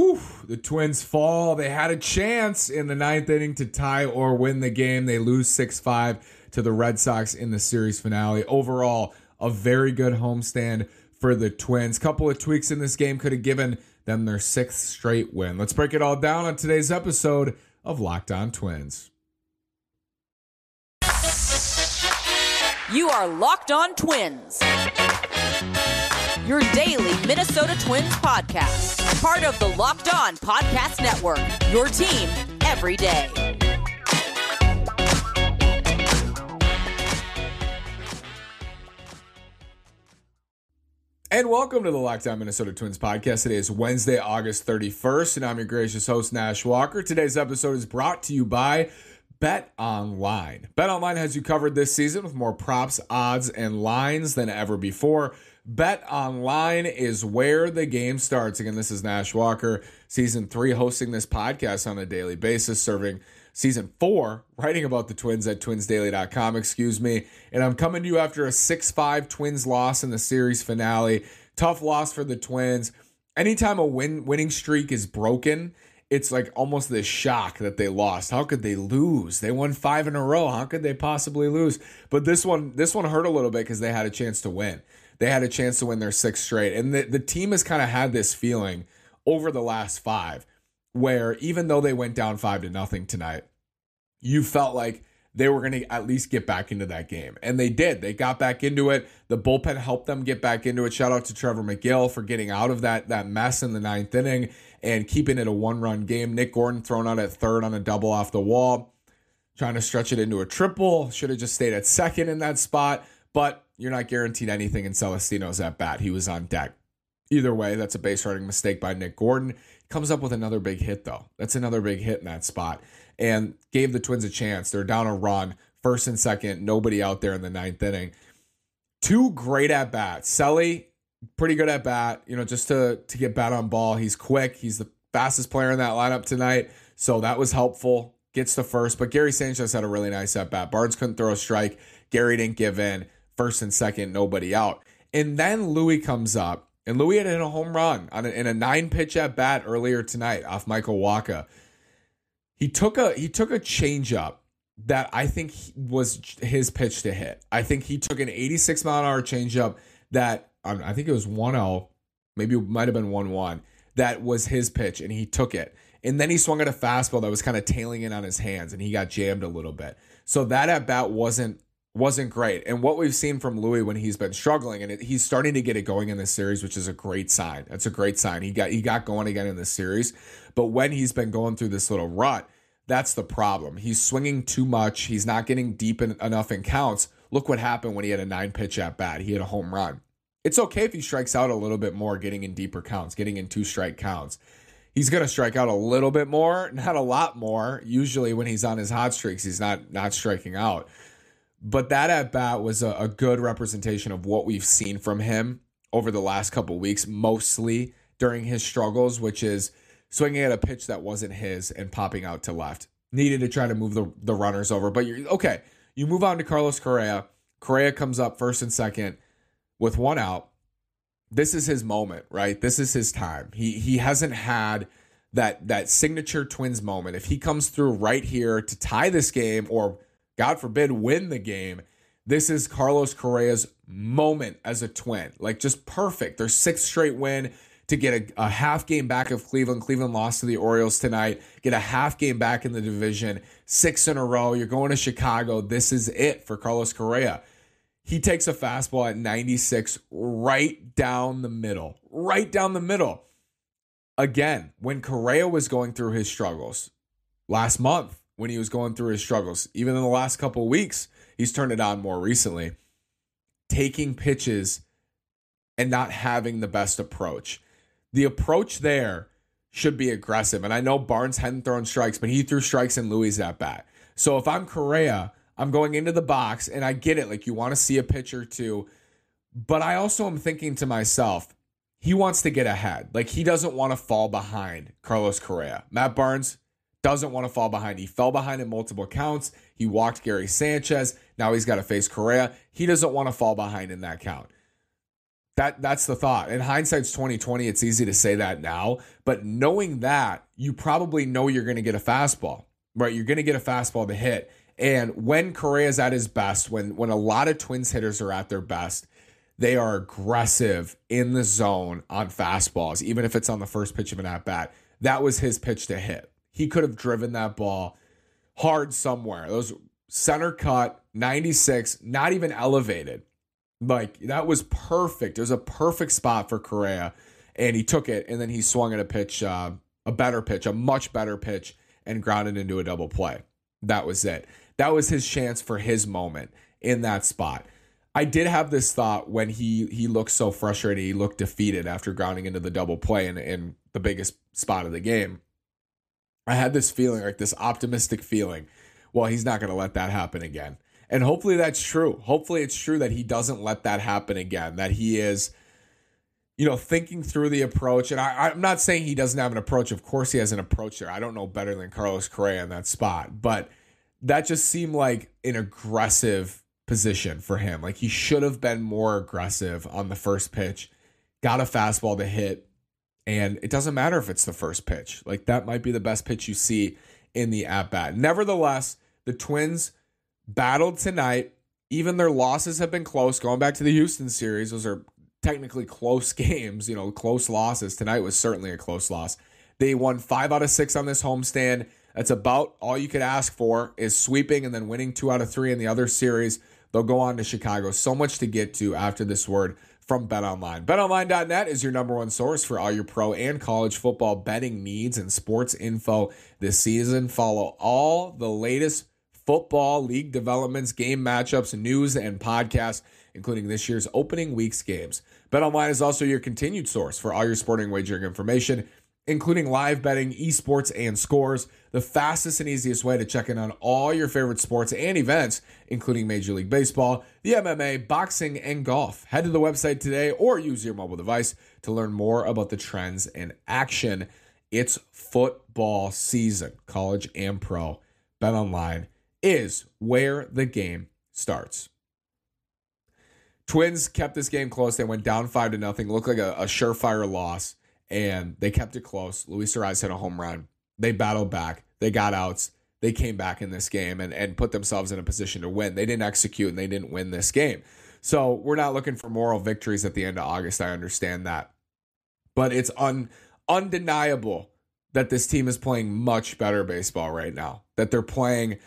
whew, the Twins fall. They had a chance in the ninth inning to tie or win the game. They lose 6 5 to the Red Sox in the series finale. Overall, a very good homestand for the Twins. Couple of tweaks in this game could have given them their sixth straight win. Let's break it all down on today's episode of Locked On Twins. You are Locked On Twins, your daily Minnesota Twins podcast part of the Locked On Podcast Network. Your team every day. And welcome to the Locked On Minnesota Twins podcast. Today is Wednesday, August 31st, and I'm your gracious host, Nash Walker. Today's episode is brought to you by Bet Online. Bet Online has you covered this season with more props, odds, and lines than ever before. Bet Online is where the game starts. Again, this is Nash Walker, season three, hosting this podcast on a daily basis, serving season four, writing about the Twins at twinsdaily.com, excuse me. And I'm coming to you after a 6 5 Twins loss in the series finale. Tough loss for the Twins. Anytime a win winning streak is broken, it's like almost this shock that they lost. How could they lose? They won five in a row. How could they possibly lose? But this one, this one hurt a little bit because they had a chance to win they had a chance to win their sixth straight. And the, the team has kind of had this feeling over the last five where even though they went down five to nothing tonight, you felt like they were going to at least get back into that game. And they did. They got back into it. The bullpen helped them get back into it. Shout out to Trevor Megill for getting out of that, that mess in the ninth inning and keeping it a one run game. Nick Gordon thrown out at third on a double off the wall, trying to stretch it into a triple. Should have just stayed at second in that spot. But you're not guaranteed anything in Celestino's at bat. He was on deck. Either way, that's a base running mistake by Nick Gordon. Comes up with another big hit, though. That's another big hit in that spot. And gave the Twins a chance. They're down a run, first and second, nobody out there in the ninth inning. Two great at bats. Selly, pretty good at bat, you know, just to, to get bat on ball. He's quick. He's the fastest player in that lineup tonight. So that was helpful. Gets to first. But Gary Sanchez had a really nice at bat. Barnes couldn't throw a strike. Gary didn't give in first and second, nobody out. And then Luis comes up, and Luis had hit a home run on a, in a nine pitch at bat earlier tonight off Michael Wacha. He took a he took a changeup that I think was his pitch to hit. I think he took an 86 mile an hour changeup that um, I think it was 1-0, maybe it might have been 1-1. That was his pitch, and he took it. And then he swung at a fastball that was kind of tailing in on his hands, and he got jammed a little bit. So that at bat wasn't wasn't great. And what we've seen from Luis when he's been struggling, and it, he's starting to get it going in this series, which is a great sign. That's a great sign. He got he got going again in this series, but when he's been going through this little rut, that's the problem. He's swinging too much. He's not getting deep in, enough in counts. Look what happened when he had a nine pitch at bat. He had a home run. It's okay if he strikes out a little bit more, getting in deeper counts, getting in two strike counts. He's going to strike out a little bit more, not a lot more. Usually, when he's on his hot streaks, he's not not striking out. But that at bat was a, a good representation of what we've seen from him over the last couple weeks, mostly during his struggles, which is swinging at a pitch that wasn't his and popping out to left. Needed to try to move the, the runners over. But you're okay. You move on to Carlos Correa. Correa comes up first and second with one out. This is his moment, right? This is his time. He he hasn't had that that signature twins moment. If he comes through right here to tie this game or God forbid, win the game. This is Carlos Correa's moment as a twin. Like just perfect. Their sixth straight win to get a, a, half game back of Cleveland. Cleveland lost to the Orioles tonight. Get a half game back in the division. Six in a row. You're going to Chicago. This is it for Carlos Correa. He takes a fastball at 96 right down the middle. Right down the middle. Again, when Correa was going through his struggles last month, when he was going through his struggles. Even in the last couple weeks, he's turned it on more recently. Taking pitches and not having the best approach. The approach there should be aggressive. And I know Barnes hadn't thrown strikes, but he threw strikes in Luis at bat. So if I'm Correa, I'm going into the box and I get it. Like you want to see a pitch or two. But I also am thinking to myself, he wants to get ahead. Like he doesn't want to fall behind Carlos Correa. Matt Barnes, doesn't want to fall behind. He fell behind in multiple counts. He walked Gary Sanchez. Now he's got to face Correa. He doesn't want to fall behind in that count. That that's the thought. In hindsight's 2020, it's easy to say that now, but knowing that, you probably know you're going to get a fastball, right? You're going to get a fastball to hit. And when Correa's at his best, when when a lot of Twins hitters are at their best, they are aggressive in the zone on fastballs, even if it's on the first pitch of an at bat. That was his pitch to hit. He could have driven that ball hard somewhere. Those center cut, 96, not even elevated. Like that was perfect. It was a perfect spot for Correa, and he took it, and then he swung at a pitch, uh, a better pitch, a much better pitch, and grounded into a double play. That was it. That was his chance for his moment in that spot. I did have this thought when he he looked so frustrated, he looked defeated after grounding into the double play in, in the biggest spot of the game. I had this feeling, like this optimistic feeling, well, he's not going to let that happen again. And hopefully that's true. Hopefully it's true that he doesn't let that happen again, that he is, you know, thinking through the approach. And I, I'm not saying he doesn't have an approach. Of course he has an approach there. I don't know better than Carlos Correa in that spot. But that just seemed like an aggressive position for him. Like he should have been more aggressive on the first pitch, got a fastball to hit. And it doesn't matter if it's the first pitch. Like that might be the best pitch you see in the at bat. Nevertheless, the Twins battled tonight. Even their losses have been close. Going back to the Houston series, those are technically close games, you know, close losses. Tonight was certainly a close loss. They won five out of six on this homestand. That's about all you could ask for is sweeping and then winning two out of three in the other series. They'll go on to Chicago. So much to get to after this word from BetOnline. BetOnline.net is your number one source for all your pro and college football betting needs and sports info this season. Follow all the latest football league developments, game matchups, news, and podcasts, including this year's opening week's games. BetOnline is also your continued source for all your sporting wagering information including live betting, esports, and scores. The fastest and easiest way to check in on all your favorite sports and events, including Major League Baseball, the MMA, boxing, and golf. Head to the website today or use your mobile device to learn more about the trends in action. It's football season, college and pro. Bet online is where the game starts. Twins kept this game close. They went down five to nothing. Looked like a, a surefire loss and they kept it close. Luis Arraez hit a home run. They battled back. They got outs. They came back in this game and, and put themselves in a position to win. They didn't execute and they didn't win this game. So we're not looking for moral victories at the end of August. I understand that. But it's un, undeniable that this team is playing much better baseball right now. That they're playing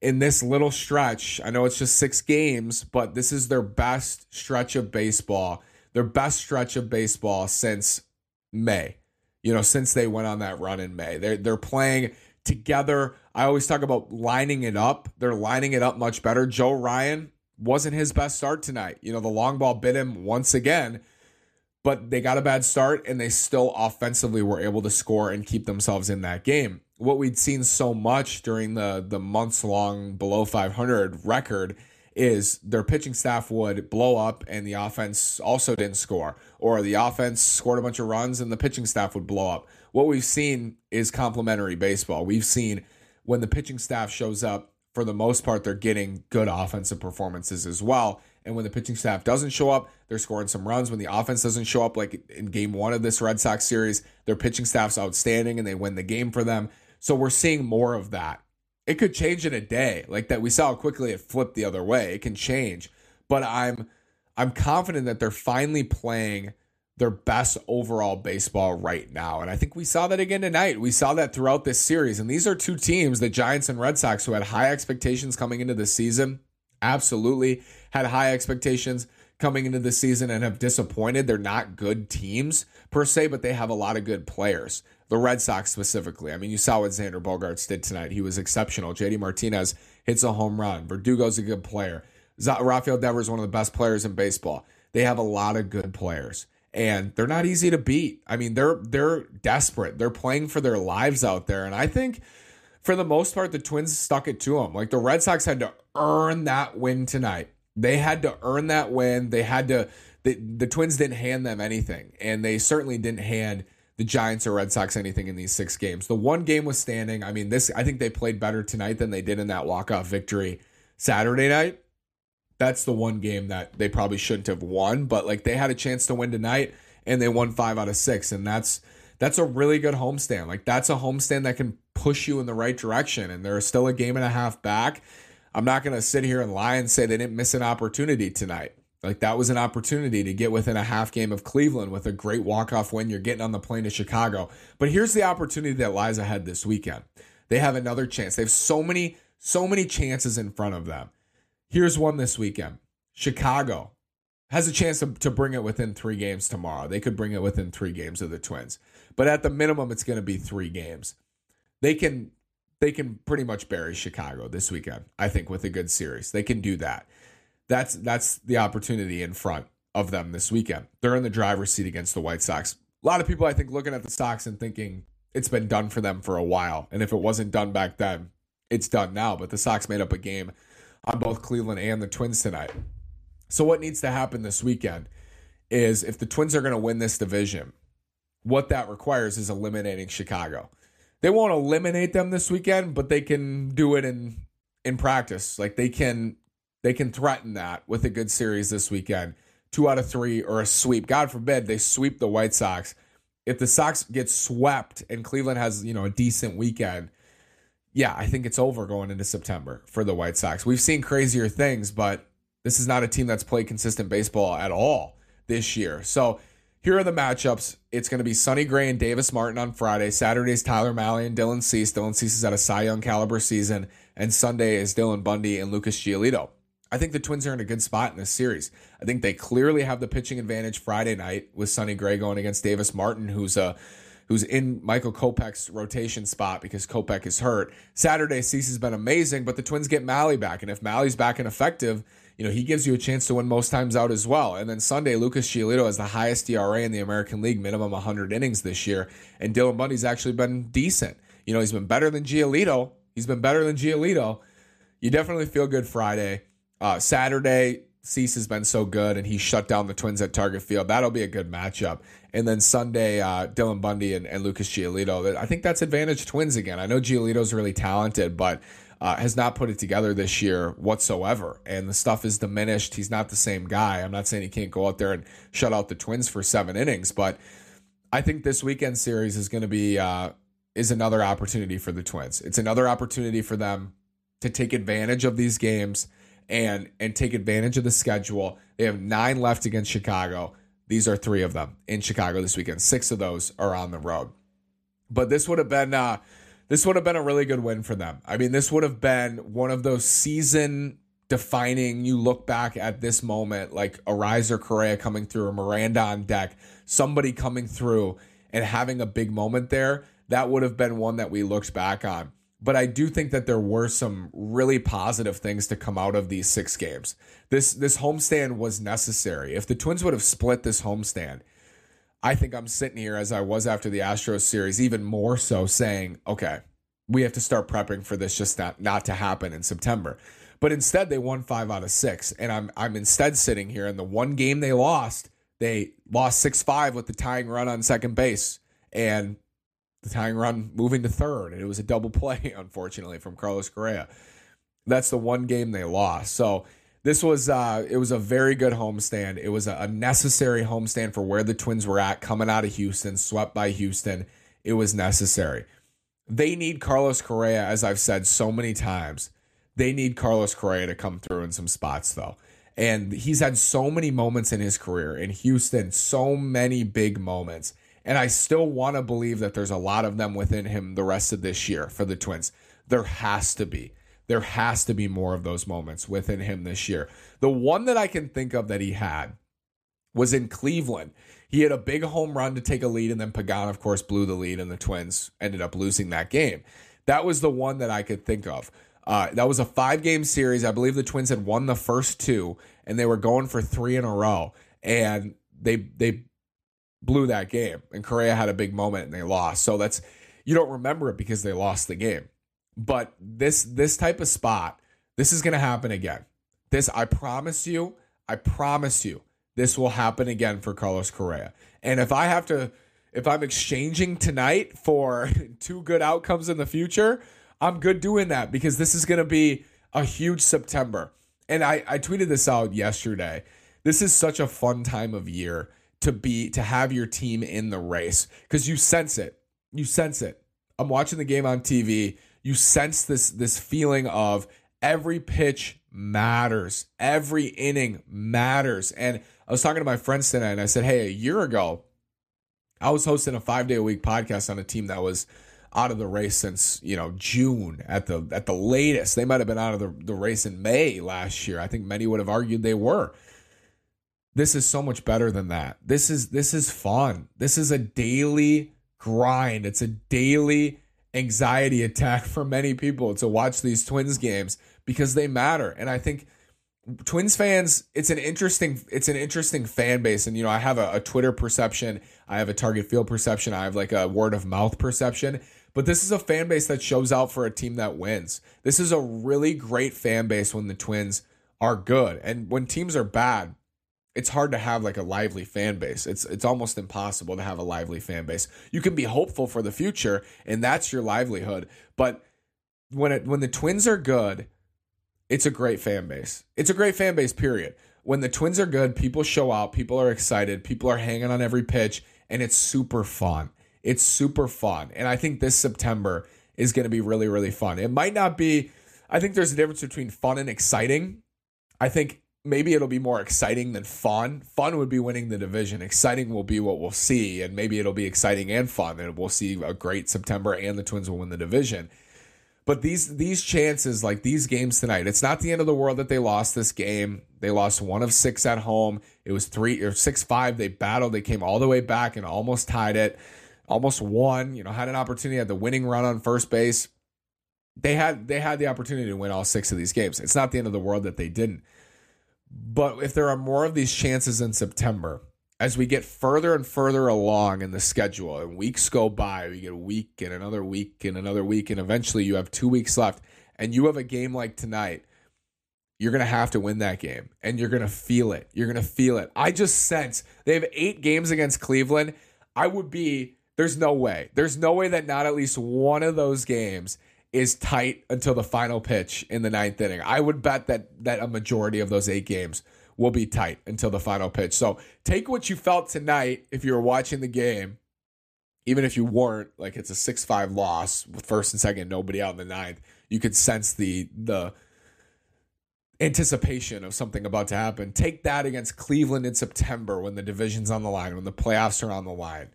in this little stretch. I know it's just six games, but this is their best stretch of baseball, their best stretch of baseball since May. You know, since they went on that run in May, they're they're playing together. I always talk about lining it up. They're lining it up much better. Joe Ryan wasn't his best start tonight. You know, the long ball bit him once again, but they got a bad start and they still offensively were able to score and keep themselves in that game. What we'd seen so much during the the months long below 500 record is their pitching staff would blow up and the offense also didn't score, or the offense scored a bunch of runs and the pitching staff would blow up. What we've seen is complementary baseball. We've seen when the pitching staff shows up, for the most part, they're getting good offensive performances as well. And when the pitching staff doesn't show up, they're scoring some runs. When the offense doesn't show up, like in game one of this Red Sox series, their pitching staff's outstanding and they win the game for them. So we're seeing more of that it could change in a day. Like that we saw quickly it flipped the other way. It can change. But i'm i'm confident that they're finally playing their best overall baseball right now. And i think we saw that again tonight. We saw that throughout this series. And these are two teams the giants and red sox who had high expectations coming into the season. Absolutely had high expectations coming into the season and have disappointed. They're not good teams per se but they have a lot of good players the Red Sox specifically. I mean, you saw what Xander Bogaerts did tonight. He was exceptional. JD Martinez hits a home run. Verdugo's a good player. Rafael Devers is one of the best players in baseball. They have a lot of good players and they're not easy to beat. I mean, they're they're desperate. They're playing for their lives out there and I think for the most part the Twins stuck it to them. Like the Red Sox had to earn that win tonight. They had to earn that win. They had to the, the Twins didn't hand them anything and they certainly didn't hand the Giants or Red Sox anything in these six games. The one game was standing. I mean, this I think they played better tonight than they did in that walk-off victory Saturday night. That's the one game that they probably shouldn't have won, but like they had a chance to win tonight and they won 5 out of 6 and that's that's a really good homestand. Like that's a homestand that can push you in the right direction and they're still a game and a half back. I'm not going to sit here and lie and say they didn't miss an opportunity tonight. Like that was an opportunity to get within a half game of Cleveland with a great walk-off win. You're getting on the plane to Chicago. But here's the opportunity that lies ahead this weekend. They have another chance. They have so many so many chances in front of them. Here's one this weekend. Chicago has a chance to, to bring it within 3 games tomorrow. They could bring it within 3 games of the Twins. But at the minimum it's going to be 3 games. They can they can pretty much bury Chicago this weekend. I think with a good series. They can do that that's that's the opportunity in front of them this weekend. They're in the driver's seat against the White Sox. A lot of people, I think, looking at the Sox and thinking it's been done for them for a while. And if it wasn't done back then, it's done now. But the Sox made up a game on both Cleveland and the Twins tonight. So what needs to happen this weekend is if the Twins are going to win this division, what that requires is eliminating Chicago. They won't eliminate them this weekend, but they can do it in in practice. Like they can they can threaten that with a good series this weekend. Two out of three or a sweep. God forbid they sweep the White Sox. If the Sox get swept and Cleveland has, you know, a decent weekend, yeah, I think it's over going into September for the White Sox. We've seen crazier things, but this is not a team that's played consistent baseball at all this year. So here are the matchups. It's going to be Sonny Gray and Davis Martin on Friday. Saturday's Tyler Mahle and Dylan Cease. Dylan Cease is at a Cy Young caliber season. And Sunday is Dylan Bundy and Lucas Giolito. I think the Twins are in a good spot in this series. I think they clearly have the pitching advantage Friday night with Sonny Gray going against Davis Martin, who's a uh, who's in Michael Kopech's rotation spot because Kopech is hurt. Saturday, Cease has been amazing, but the Twins get Mahle back, and if Mahle's back and effective, you know he gives you a chance to win most times out as well. And then Sunday, Lucas Giolito has the highest ERA in the American League, minimum 100 innings this year, and Dylan Bundy's actually been decent. You know he's been better than Giolito. He's been better than Giolito. You definitely feel good Friday. Uh, Saturday, Cease has been so good, and he shut down the Twins at Target Field. That'll be a good matchup. And then Sunday, uh, Dylan Bundy and, and Lucas Giolito. I think that's advantage Twins again. I know Giolito's really talented, but uh, has not put it together this year whatsoever. And the stuff is diminished. He's not the same guy. I'm not saying he can't go out there and shut out the Twins for seven innings, but I think this weekend series is going to be uh, is another opportunity for the Twins. It's another opportunity for them to take advantage of these games and and take advantage of the schedule. They have nine left against Chicago. These are three of them in Chicago this weekend. Six of those are on the road. But this would have been uh, this would have been a really good win for them. I mean, this would have been one of those season defining. You look back at this moment, like Arraez Correa coming through, a Miranda on deck, somebody coming through and having a big moment there. That would have been one that we looked back on but I do think that there were some really positive things to come out of these six games. This this homestand was necessary. If the Twins would have split this homestand, I think I'm sitting here as I was after the Astros series, even more so saying, okay, we have to start prepping for this just not, not to happen in September. But instead they won five out of six. And I'm I'm instead sitting here in the one game they lost, they lost six five with the tying run on second base. And the tying run moving to third, and it was a double play, unfortunately, from Carlos Correa. That's the one game they lost. So this was uh, it was a very good homestand. It was a, necessary homestand for where the Twins were at coming out of Houston, swept by Houston. It was necessary. They need Carlos Correa, as I've said so many times. They need Carlos Correa to come through in some spots, though. And he's had so many moments in his career in Houston, so many big moments. And I still want to believe that there's a lot of them within him the rest of this year for the Twins. There has to be. There has to be more of those moments within him this year. The one that I can think of that he had was in Cleveland. He had a big home run to take a lead, and then Pagan, of course, blew the lead, and the Twins ended up losing that game. That was the one that I could think of. Uh, that was a five game series. I believe the Twins had won the first two, and they were going for three in a row. And they they blew that game and Correa had a big moment and they lost. So that's you don't remember it because they lost the game. But this this type of spot, this is going to happen again. This I promise you, I promise you, this will happen again for Carlos Correa. And if I have to if I'm exchanging tonight for two good outcomes in the future, I'm good doing that because this is going to be a huge September. and I, I tweeted this out yesterday. This is such a fun time of year to be to have your team in the race because you sense it. You sense it. I'm watching the game on TV. You sense this this feeling of every pitch matters. Every inning matters. And I was talking to my friends tonight and I said, "Hey, a year ago, I was hosting a 5-day a week podcast on a team that was out of the race since you know June at the at the latest. They might have been out of the, the race in May last year. I think many would have argued they were. This is so much better than that. This is this is fun. This is a daily grind. It's a daily anxiety attack for many people to watch these Twins games because they matter. And I think Twins fans, it's an interesting, it's an interesting fan base. And you know, I have a, a Twitter perception, I have a target field perception, I have like a word of mouth perception. But this is a fan base that shows out for a team that wins. This is a really great fan base when the Twins are good. And when teams are bad, it's hard to have like a lively fan base. It's it's almost impossible to have a lively fan base. You can be hopeful for the future and that's your livelihood. But when it when the Twins are good, it's a great fan base. It's a great fan base period. When the Twins are good, people show out, people are excited, people are hanging on every pitch and it's super fun. It's super fun. And I think this September is going to be really, really fun. It might not be, I think there's a difference between fun and exciting. I think maybe it'll be more exciting than fun. Fun would be winning the division. Exciting will be what we'll see. And maybe it'll be exciting and fun. And we'll see a great September and the Twins will win the division. But these these chances, like these games tonight, it's not the end of the world that they lost this game. They lost one of six at home. It was three or six five. They battled. They came all the way back and almost tied it almost won, you know, had an opportunity at the winning run on first base. They had they had the opportunity to win all six of these games. It's not the end of the world that they didn't. But if there are more of these chances in September, as we get further and further along in the schedule and weeks go by, we get a week and another week and another week, and eventually you have two weeks left, and you have a game like tonight, you're going to have to win that game and you're going to feel it. You're going to feel it. I just sense they have eight games against Cleveland. I would be there's no way. There's no way that not at least one of those games is tight until the final pitch in the ninth inning. I would bet that that a majority of those eight games will be tight until the final pitch. So take what you felt tonight if you were watching the game, even if you weren't, like it's a six five loss with first and second, nobody out in the ninth. You could sense the the anticipation of something about to happen. Take that against Cleveland in September when the division's on the line, when the playoffs are on the line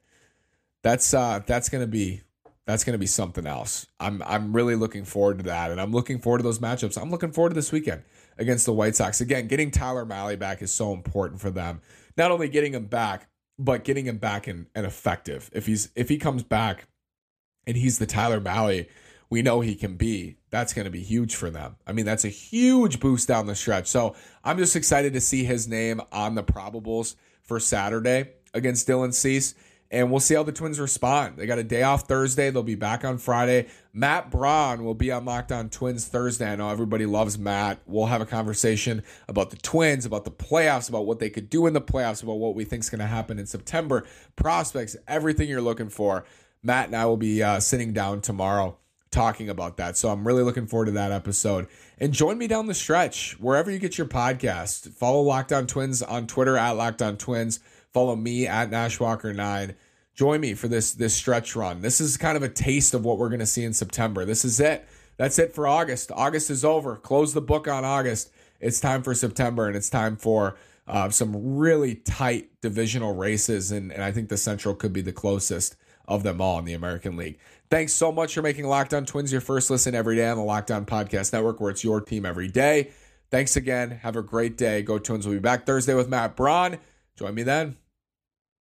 that's uh that's gonna be that's gonna be something else. I'm I'm really looking forward to that, and I'm looking forward to those matchups. I'm looking forward to this weekend against the White Sox. Again, getting Tyler Mahle back is so important for them. Not only getting him back, but getting him back and, and effective. If he's if he comes back and he's the Tyler Mahle we know he can be, that's going to be huge for them. I mean, that's a huge boost down the stretch. So I'm just excited to see his name on the probables for Saturday against Dylan Cease and we'll see how the Twins respond. They got a day off Thursday. They'll be back on Friday. Matt Braun will be on Locked On Twins Thursday. I know everybody loves Matt. We'll have a conversation about the Twins, about the playoffs, about what they could do in the playoffs, about what we think is going to happen in September, prospects, everything you're looking for. Matt and I will be uh, sitting down tomorrow talking about that. So I'm really looking forward to that episode. And join me down the stretch wherever you get your podcast. Follow Locked On Twins on Twitter at Locked On Twins. Follow me at Nashwalker9. Join me for this this stretch run. This is kind of a taste of what we're going to see in September. This is it. That's it for August. August is over. Close the book on August. It's time for September, and it's time for uh, some really tight divisional races. And, and I think the Central could be the closest of them all in the American League. Thanks so much for making Locked On Twins your first listen every day on the Locked On Podcast Network, where it's your team every day. Thanks again. Have a great day. Go Twins. We'll be back Thursday with Matt Braun. Join me then.